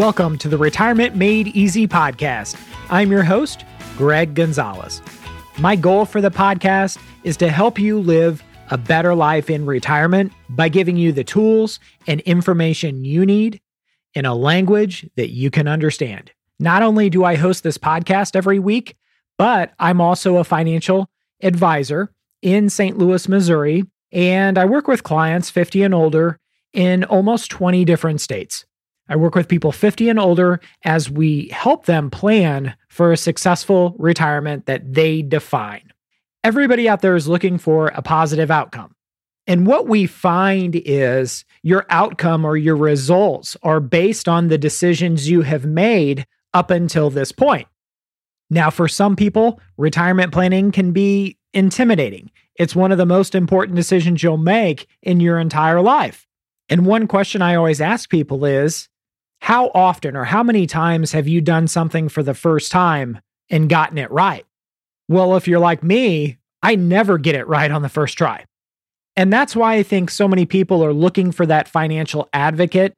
Welcome to the Retirement Made Easy podcast. I'm your host, Greg Gonzalez. My goal for the podcast is to help you live a better life in retirement by giving you the tools and information you need in a language that you can understand. Not only do I host this podcast every week, but I'm also a financial advisor in St. Louis, Missouri, and I work with clients 50 and older in almost 20 different states. I work with people 50 and older as we help them plan for a successful retirement that they define. Everybody out there is looking for a positive outcome. And what we find is your outcome or your results are based on the decisions you have made up until this point. Now, for some people, retirement planning can be intimidating. It's one of the most important decisions you'll make in your entire life. And one question I always ask people is how often or how many times have you done something for the first time and gotten it right? Well, if you're like me, I never get it right on the first try. And that's why I think so many people are looking for that financial advocate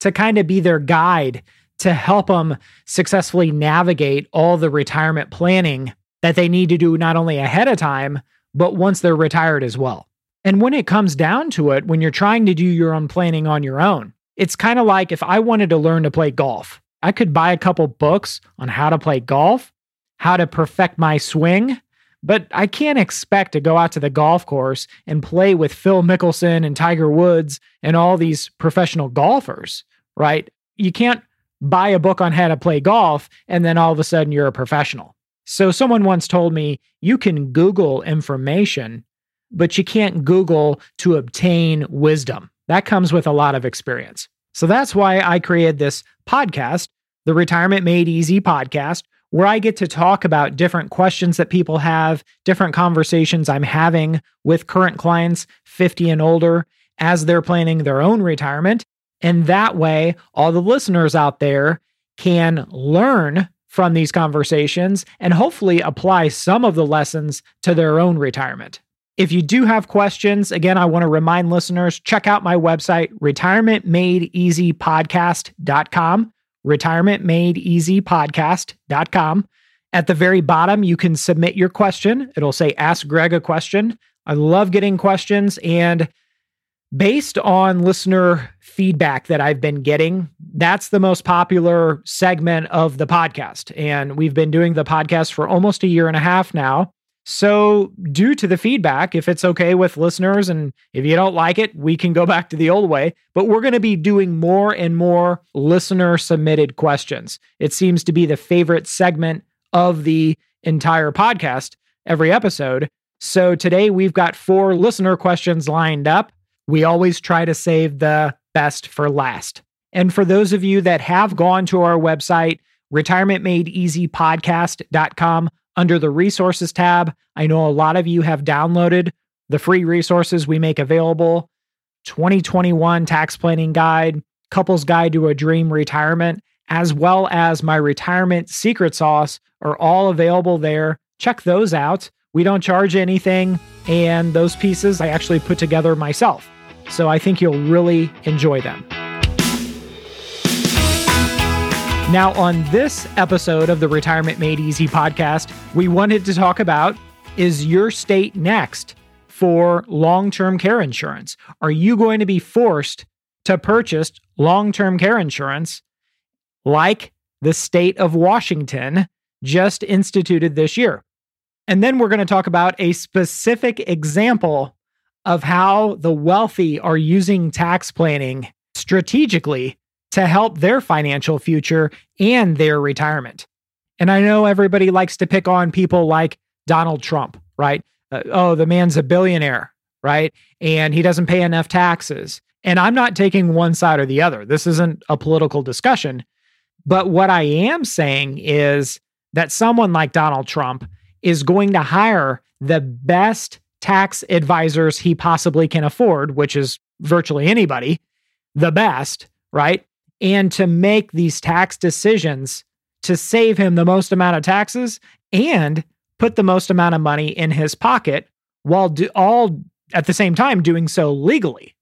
to kind of be their guide to help them successfully navigate all the retirement planning that they need to do not only ahead of time, but once they're retired as well. And when it comes down to it, when you're trying to do your own planning on your own, it's kind of like if I wanted to learn to play golf, I could buy a couple books on how to play golf, how to perfect my swing, but I can't expect to go out to the golf course and play with Phil Mickelson and Tiger Woods and all these professional golfers, right? You can't buy a book on how to play golf and then all of a sudden you're a professional. So someone once told me you can Google information, but you can't Google to obtain wisdom. That comes with a lot of experience. So that's why I created this podcast, the Retirement Made Easy podcast, where I get to talk about different questions that people have, different conversations I'm having with current clients 50 and older as they're planning their own retirement. And that way, all the listeners out there can learn from these conversations and hopefully apply some of the lessons to their own retirement. If you do have questions, again, I want to remind listeners check out my website, retirementmadeeasypodcast.com. Retirementmadeeasypodcast.com. At the very bottom, you can submit your question. It'll say, Ask Greg a question. I love getting questions. And based on listener feedback that I've been getting, that's the most popular segment of the podcast. And we've been doing the podcast for almost a year and a half now. So, due to the feedback, if it's okay with listeners and if you don't like it, we can go back to the old way. But we're going to be doing more and more listener submitted questions. It seems to be the favorite segment of the entire podcast every episode. So, today we've got four listener questions lined up. We always try to save the best for last. And for those of you that have gone to our website, retirementmadeeasypodcast.com, under the resources tab. I know a lot of you have downloaded the free resources we make available 2021 tax planning guide, couples guide to a dream retirement, as well as my retirement secret sauce are all available there. Check those out. We don't charge anything, and those pieces I actually put together myself. So I think you'll really enjoy them. Now, on this episode of the Retirement Made Easy podcast, we wanted to talk about is your state next for long term care insurance? Are you going to be forced to purchase long term care insurance like the state of Washington just instituted this year? And then we're going to talk about a specific example of how the wealthy are using tax planning strategically to help their financial future and their retirement. And I know everybody likes to pick on people like Donald Trump, right? Uh, oh, the man's a billionaire, right? And he doesn't pay enough taxes. And I'm not taking one side or the other. This isn't a political discussion. But what I am saying is that someone like Donald Trump is going to hire the best tax advisors he possibly can afford, which is virtually anybody, the best, right? And to make these tax decisions to save him the most amount of taxes and put the most amount of money in his pocket while do, all at the same time doing so legally,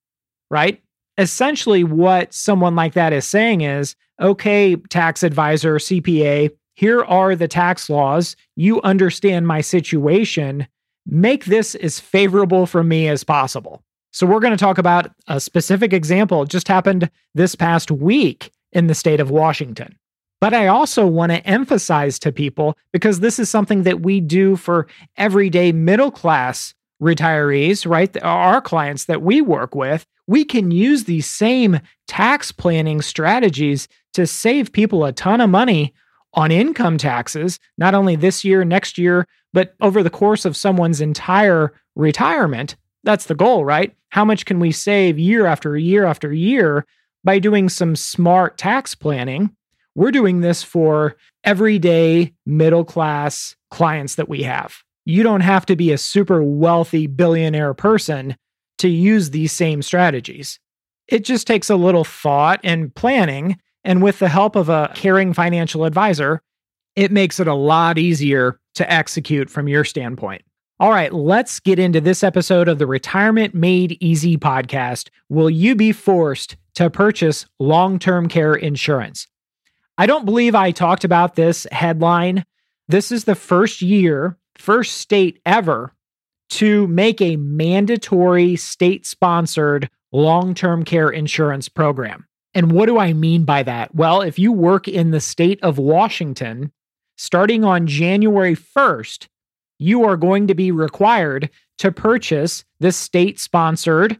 right? Essentially, what someone like that is saying is okay, tax advisor, CPA, here are the tax laws. You understand my situation. Make this as favorable for me as possible. So, we're going to talk about a specific example. Just happened this past week in the state of Washington. But I also want to emphasize to people because this is something that we do for everyday middle class retirees, right? Our clients that we work with, we can use these same tax planning strategies to save people a ton of money on income taxes, not only this year, next year, but over the course of someone's entire retirement. That's the goal, right? How much can we save year after year after year by doing some smart tax planning? We're doing this for everyday middle class clients that we have. You don't have to be a super wealthy billionaire person to use these same strategies. It just takes a little thought and planning and with the help of a caring financial advisor, it makes it a lot easier to execute from your standpoint. All right, let's get into this episode of the Retirement Made Easy podcast. Will you be forced to purchase long term care insurance? I don't believe I talked about this headline. This is the first year, first state ever to make a mandatory state sponsored long term care insurance program. And what do I mean by that? Well, if you work in the state of Washington, starting on January 1st, you are going to be required to purchase the state sponsored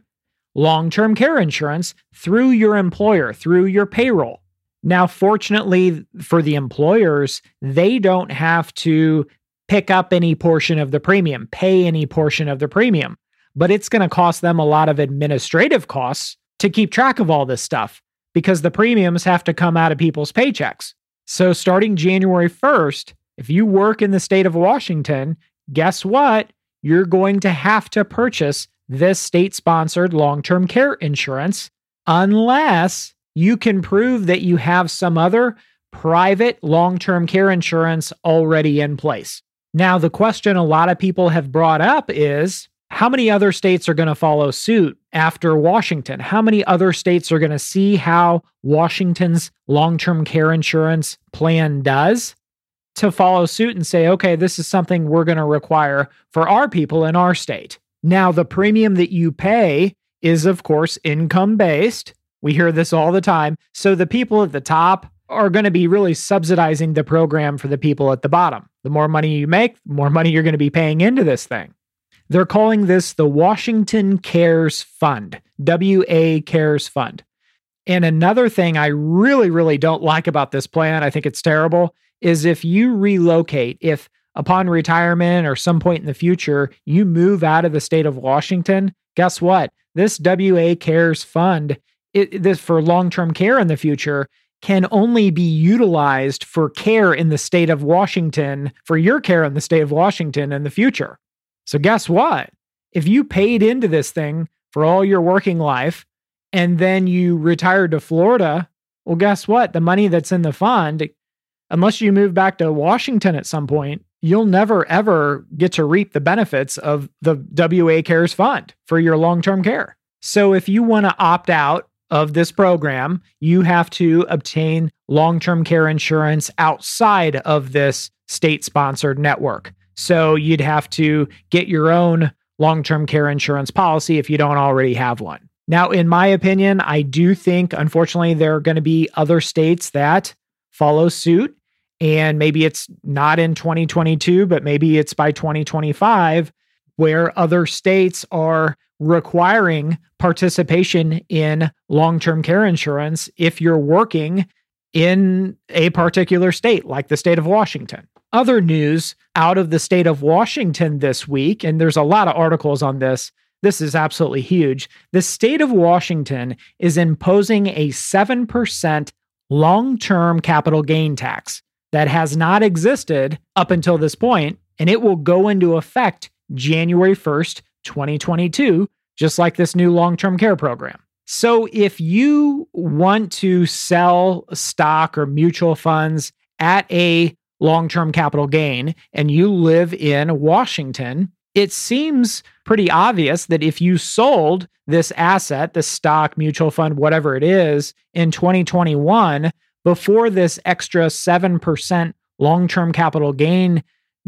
long term care insurance through your employer, through your payroll. Now, fortunately for the employers, they don't have to pick up any portion of the premium, pay any portion of the premium, but it's going to cost them a lot of administrative costs to keep track of all this stuff because the premiums have to come out of people's paychecks. So, starting January 1st, if you work in the state of Washington, guess what? You're going to have to purchase this state sponsored long term care insurance unless you can prove that you have some other private long term care insurance already in place. Now, the question a lot of people have brought up is how many other states are going to follow suit after Washington? How many other states are going to see how Washington's long term care insurance plan does to follow suit and say, okay, this is something we're going to require for our people in our state? Now, the premium that you pay is, of course, income based. We hear this all the time. So the people at the top are going to be really subsidizing the program for the people at the bottom. The more money you make, the more money you're going to be paying into this thing. They're calling this the Washington Cares Fund, WA Cares Fund. And another thing I really, really don't like about this plan, I think it's terrible, is if you relocate, if upon retirement or some point in the future, you move out of the state of Washington, guess what? This WA Cares Fund, it, this for long term care in the future, can only be utilized for care in the state of Washington, for your care in the state of Washington in the future. So, guess what? If you paid into this thing for all your working life and then you retired to Florida, well, guess what? The money that's in the fund, unless you move back to Washington at some point, you'll never ever get to reap the benefits of the WA Cares Fund for your long term care. So, if you want to opt out of this program, you have to obtain long term care insurance outside of this state sponsored network. So you'd have to get your own long term care insurance policy if you don't already have one. Now, in my opinion, I do think, unfortunately, there are going to be other states that follow suit. And maybe it's not in 2022, but maybe it's by 2025, where other states are requiring participation in long term care insurance if you're working in a particular state, like the state of Washington other news out of the state of Washington this week, and there's a lot of articles on this. This is absolutely huge. The state of Washington is imposing a 7% long term capital gain tax that has not existed up until this point, and it will go into effect January 1st, 2022, just like this new long term care program. So, if you want to sell stock or mutual funds at a long term capital gain and you live in Washington, it seems pretty obvious that if you sold this asset, the stock, mutual fund, whatever it is, in 2021, before this extra 7% long term capital gain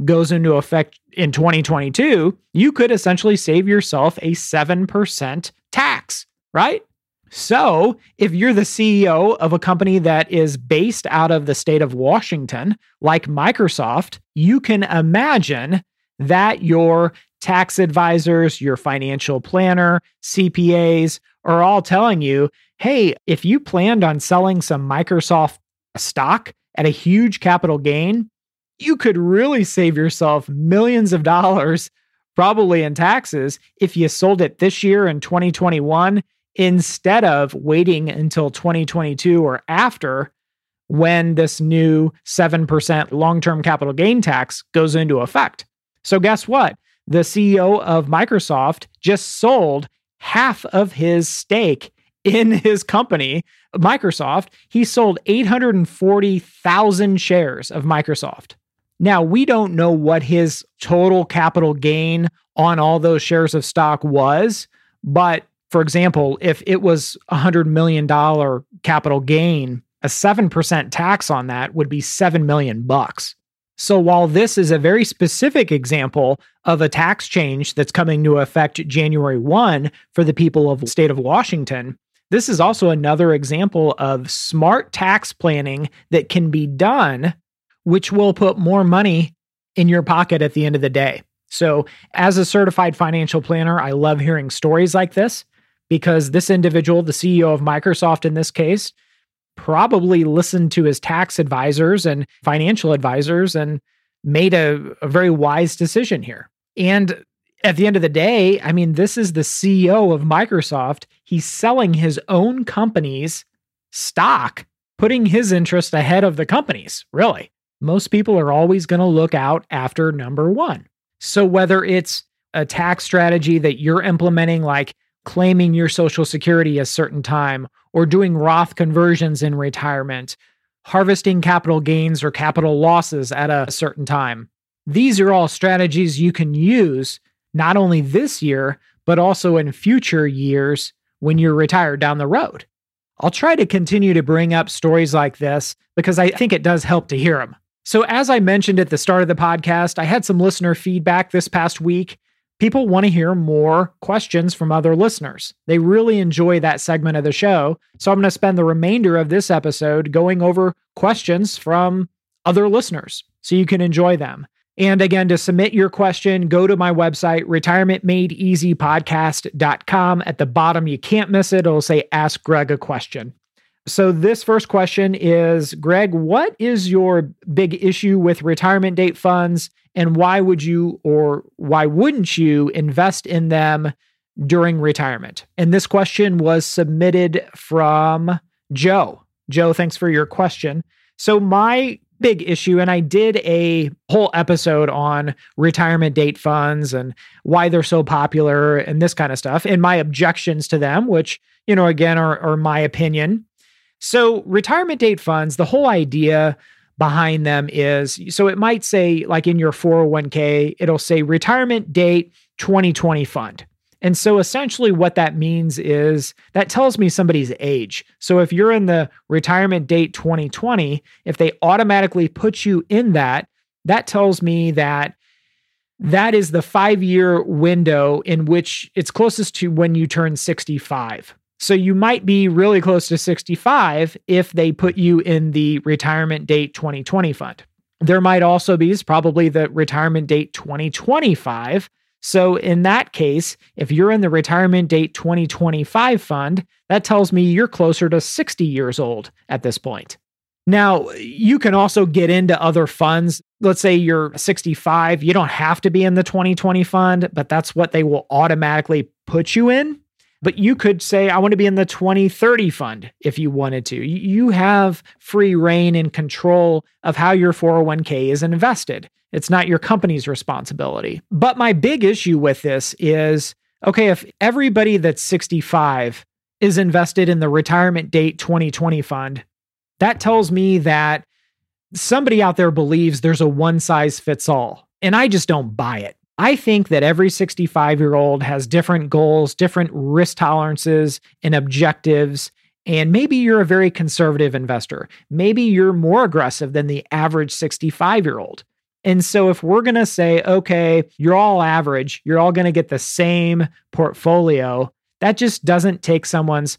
goes into effect in 2022, you could essentially save yourself a 7% tax, right? So, if you're the CEO of a company that is based out of the state of Washington, like Microsoft, you can imagine that your tax advisors, your financial planner, CPAs are all telling you hey, if you planned on selling some Microsoft stock at a huge capital gain, you could really save yourself millions of dollars, probably in taxes, if you sold it this year in 2021 instead of waiting until 2022 or after when this new 7% long term capital gain tax goes into effect. So, guess what? The CEO of Microsoft just sold half of his stake in his company, Microsoft. He sold 840,000 shares of Microsoft. Now, we don't know what his total capital gain on all those shares of stock was, but for example, if it was a $100 million capital gain, a 7% tax on that would be 7 million bucks. So while this is a very specific example of a tax change that's coming to effect January 1 for the people of the state of Washington, this is also another example of smart tax planning that can be done, which will put more money in your pocket at the end of the day. So, as a certified financial planner, I love hearing stories like this because this individual, the CEO of Microsoft in this case, probably listened to his tax advisors and financial advisors and made a, a very wise decision here. And at the end of the day, I mean, this is the CEO of Microsoft. He's selling his own company's stock, putting his interest ahead of the company's, really. Most people are always going to look out after number one. So, whether it's a tax strategy that you're implementing, like claiming your Social Security a certain time, or doing Roth conversions in retirement, harvesting capital gains or capital losses at a certain time, these are all strategies you can use not only this year, but also in future years when you're retired down the road. I'll try to continue to bring up stories like this because I think it does help to hear them. So, as I mentioned at the start of the podcast, I had some listener feedback this past week. People want to hear more questions from other listeners. They really enjoy that segment of the show. So, I'm going to spend the remainder of this episode going over questions from other listeners so you can enjoy them. And again, to submit your question, go to my website, retirementmadeeasypodcast.com. At the bottom, you can't miss it. It'll say Ask Greg a question. So, this first question is Greg, what is your big issue with retirement date funds? And why would you or why wouldn't you invest in them during retirement? And this question was submitted from Joe. Joe, thanks for your question. So, my big issue. And I did a whole episode on retirement date funds and why they're so popular and this kind of stuff, and my objections to them, which, you know, again, are, are my opinion. So, retirement date funds, the whole idea behind them is so it might say, like in your 401k, it'll say retirement date 2020 fund. And so essentially, what that means is that tells me somebody's age. So if you're in the retirement date 2020, if they automatically put you in that, that tells me that that is the five year window in which it's closest to when you turn 65. So you might be really close to 65 if they put you in the retirement date 2020 fund. There might also be, is probably the retirement date 2025 so, in that case, if you're in the retirement date 2025 fund, that tells me you're closer to 60 years old at this point. Now, you can also get into other funds. Let's say you're 65, you don't have to be in the 2020 fund, but that's what they will automatically put you in. But you could say, I want to be in the 2030 fund if you wanted to. You have free reign and control of how your 401k is invested. It's not your company's responsibility. But my big issue with this is okay, if everybody that's 65 is invested in the retirement date 2020 fund, that tells me that somebody out there believes there's a one size fits all. And I just don't buy it. I think that every 65 year old has different goals, different risk tolerances and objectives. And maybe you're a very conservative investor. Maybe you're more aggressive than the average 65 year old. And so, if we're going to say, okay, you're all average, you're all going to get the same portfolio, that just doesn't take someone's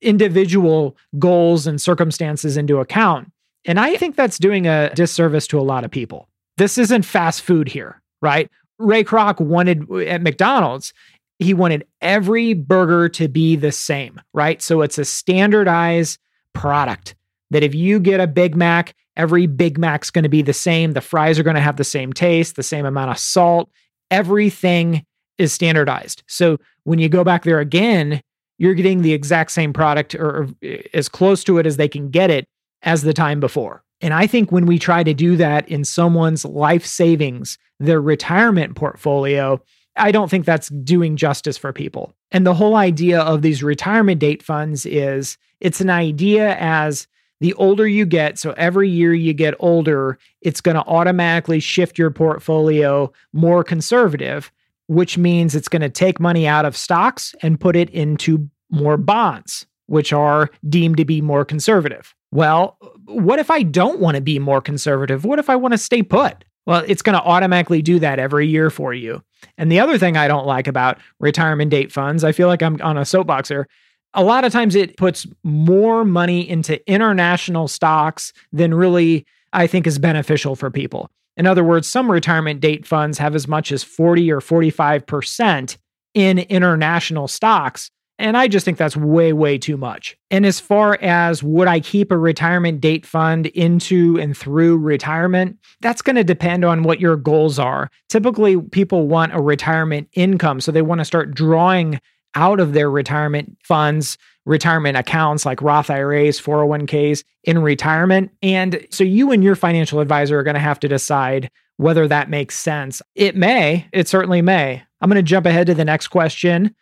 individual goals and circumstances into account. And I think that's doing a disservice to a lot of people. This isn't fast food here, right? Ray Kroc wanted at McDonald's, he wanted every burger to be the same, right? So it's a standardized product that if you get a Big Mac, every Big Mac's going to be the same. The fries are going to have the same taste, the same amount of salt. Everything is standardized. So when you go back there again, you're getting the exact same product or, eh, as close to it as they can get it as the time before. And I think when we try to do that in someone's life savings, their retirement portfolio, I don't think that's doing justice for people. And the whole idea of these retirement date funds is it's an idea as the older you get, so every year you get older, it's going to automatically shift your portfolio more conservative, which means it's going to take money out of stocks and put it into more bonds, which are deemed to be more conservative. Well, what if I don't want to be more conservative? What if I want to stay put? Well, it's going to automatically do that every year for you. And the other thing I don't like about retirement date funds, I feel like I'm on a soapbox here. A lot of times it puts more money into international stocks than really I think is beneficial for people. In other words, some retirement date funds have as much as 40 or 45% in international stocks. And I just think that's way, way too much. And as far as would I keep a retirement date fund into and through retirement, that's going to depend on what your goals are. Typically, people want a retirement income. So they want to start drawing out of their retirement funds, retirement accounts like Roth IRAs, 401ks in retirement. And so you and your financial advisor are going to have to decide whether that makes sense. It may, it certainly may. I'm going to jump ahead to the next question.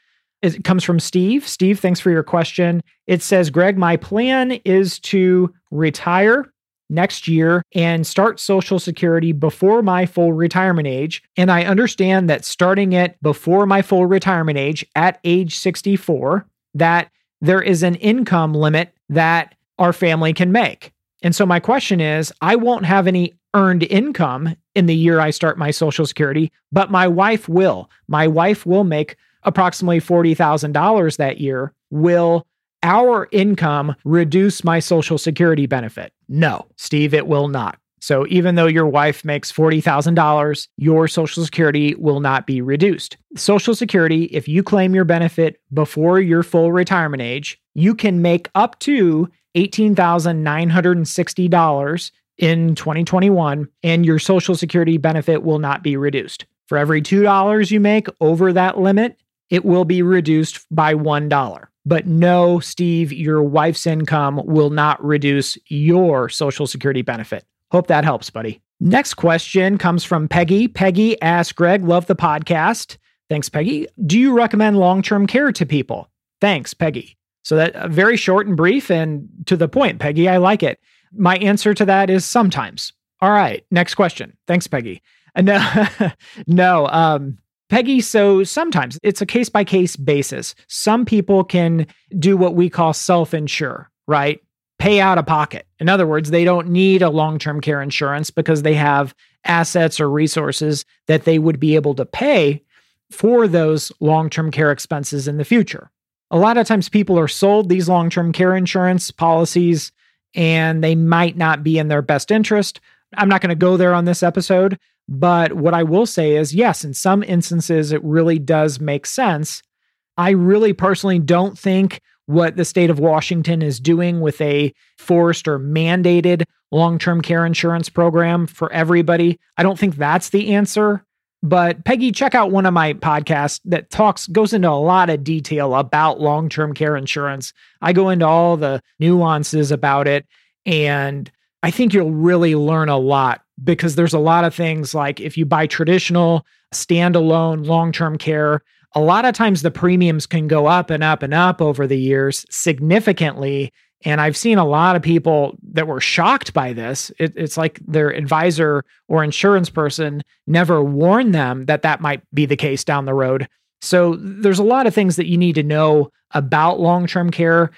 It comes from Steve. Steve, thanks for your question. It says, Greg, my plan is to retire next year and start Social Security before my full retirement age. And I understand that starting it before my full retirement age at age 64, that there is an income limit that our family can make. And so my question is I won't have any earned income in the year I start my Social Security, but my wife will. My wife will make approximately $40,000 that year, will our income reduce my Social Security benefit? No, Steve, it will not. So even though your wife makes $40,000, your Social Security will not be reduced. Social Security, if you claim your benefit before your full retirement age, you can make up to $18,960 in 2021, and your Social Security benefit will not be reduced. For every $2 you make over that limit, it will be reduced by $1. But no, Steve, your wife's income will not reduce your Social Security benefit. Hope that helps, buddy. Next question comes from Peggy. Peggy asks Greg, love the podcast. Thanks, Peggy. Do you recommend long term care to people? Thanks, Peggy. So that uh, very short and brief and to the point, Peggy. I like it. My answer to that is sometimes. All right, next question. Thanks, Peggy. Uh, no, no. Um, Peggy, so sometimes it's a case by case basis. Some people can do what we call self insure, right? Pay out of pocket. In other words, they don't need a long term care insurance because they have assets or resources that they would be able to pay for those long term care expenses in the future. A lot of times people are sold these long term care insurance policies and they might not be in their best interest. I'm not going to go there on this episode, but what I will say is, yes, in some instances, it really does make sense. I really personally don't think what the state of Washington is doing with a forced or mandated long term care insurance program for everybody, I don't think that's the answer. But Peggy, check out one of my podcasts that talks, goes into a lot of detail about long term care insurance. I go into all the nuances about it. And I think you'll really learn a lot because there's a lot of things like if you buy traditional standalone long-term care a lot of times the premiums can go up and up and up over the years significantly. And i've seen a lot of people that were shocked by this. It, it's like their advisor or insurance person never warned them that that might be the case down the road. So there's a lot of things that you need to know about long-term care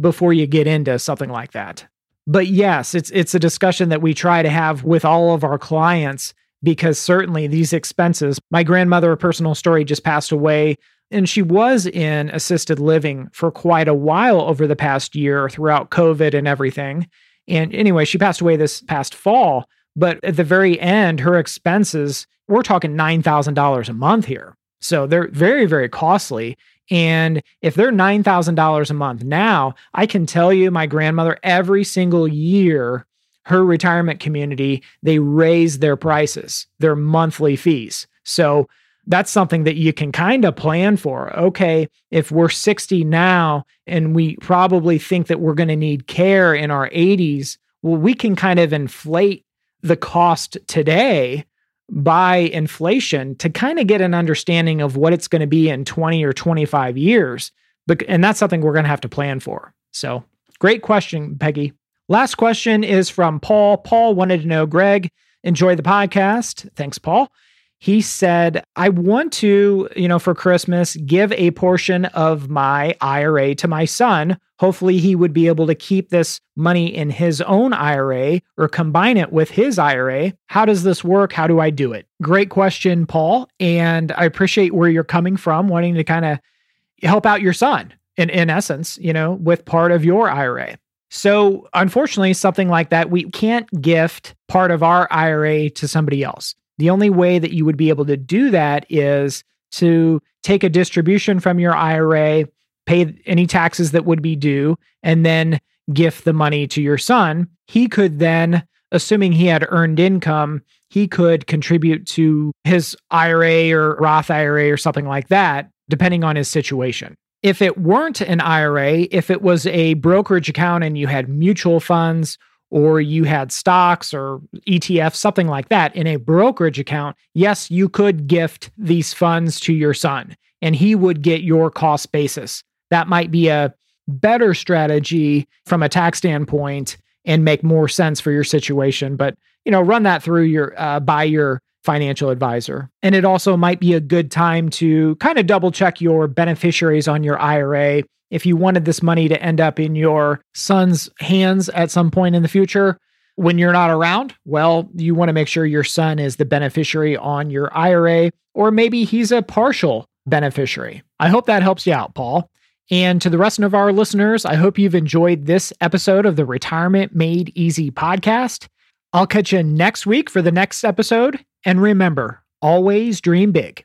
before you get into something like that. But yes, it's it's a discussion that we try to have with all of our clients because certainly these expenses. My grandmother, a personal story, just passed away and she was in assisted living for quite a while over the past year throughout COVID and everything. And anyway, she passed away this past fall. But at the very end, her expenses, we're talking $9,000 a month here. So they're very, very costly. And if they're $9,000 a month now, I can tell you, my grandmother, every single year, her retirement community, they raise their prices, their monthly fees. So that's something that you can kind of plan for. Okay, if we're 60 now and we probably think that we're going to need care in our 80s, well, we can kind of inflate the cost today by inflation to kind of get an understanding of what it's going to be in 20 or 25 years. And that's something we're going to have to plan for. So, great question, Peggy. Last question is from Paul. Paul wanted to know, Greg, enjoy the podcast. Thanks, Paul he said, I want to, you know, for Christmas, give a portion of my IRA to my son. Hopefully, he would be able to keep this money in his own IRA or combine it with his IRA. How does this work? How do I do it? Great question, Paul. And I appreciate where you're coming from, wanting to kind of help out your son in, in essence, you know, with part of your IRA. So, unfortunately, something like that, we can't gift part of our IRA to somebody else. The only way that you would be able to do that is to take a distribution from your IRA, pay any taxes that would be due, and then gift the money to your son. He could then, assuming he had earned income, he could contribute to his IRA or Roth IRA or something like that, depending on his situation. If it weren't an IRA, if it was a brokerage account and you had mutual funds or you had stocks or ETFs, something like that in a brokerage account, yes, you could gift these funds to your son and he would get your cost basis. That might be a better strategy from a tax standpoint and make more sense for your situation. But, you know, run that through your, uh, by your financial advisor. And it also might be a good time to kind of double check your beneficiaries on your IRA if you wanted this money to end up in your son's hands at some point in the future when you're not around, well, you want to make sure your son is the beneficiary on your IRA, or maybe he's a partial beneficiary. I hope that helps you out, Paul. And to the rest of our listeners, I hope you've enjoyed this episode of the Retirement Made Easy podcast. I'll catch you next week for the next episode. And remember, always dream big.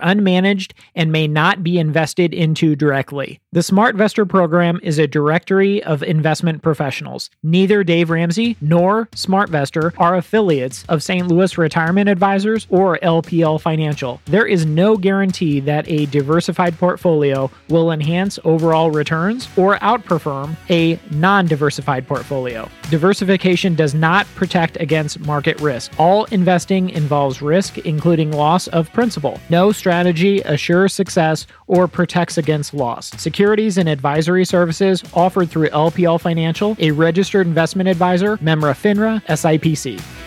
unmanaged and may not be invested into directly. The SmartVestor program is a directory of investment professionals. Neither Dave Ramsey nor SmartVestor are affiliates of St. Louis Retirement Advisors or LPL Financial. There is no guarantee that a diversified portfolio will enhance overall returns or outperform a non diversified portfolio. Diversification does not protect against market risk. All investing involves risk, including loss of principal. No strategy assures success or protects against loss. Securities and advisory services offered through LPL Financial, a registered investment advisor, member FINRA, SIPC.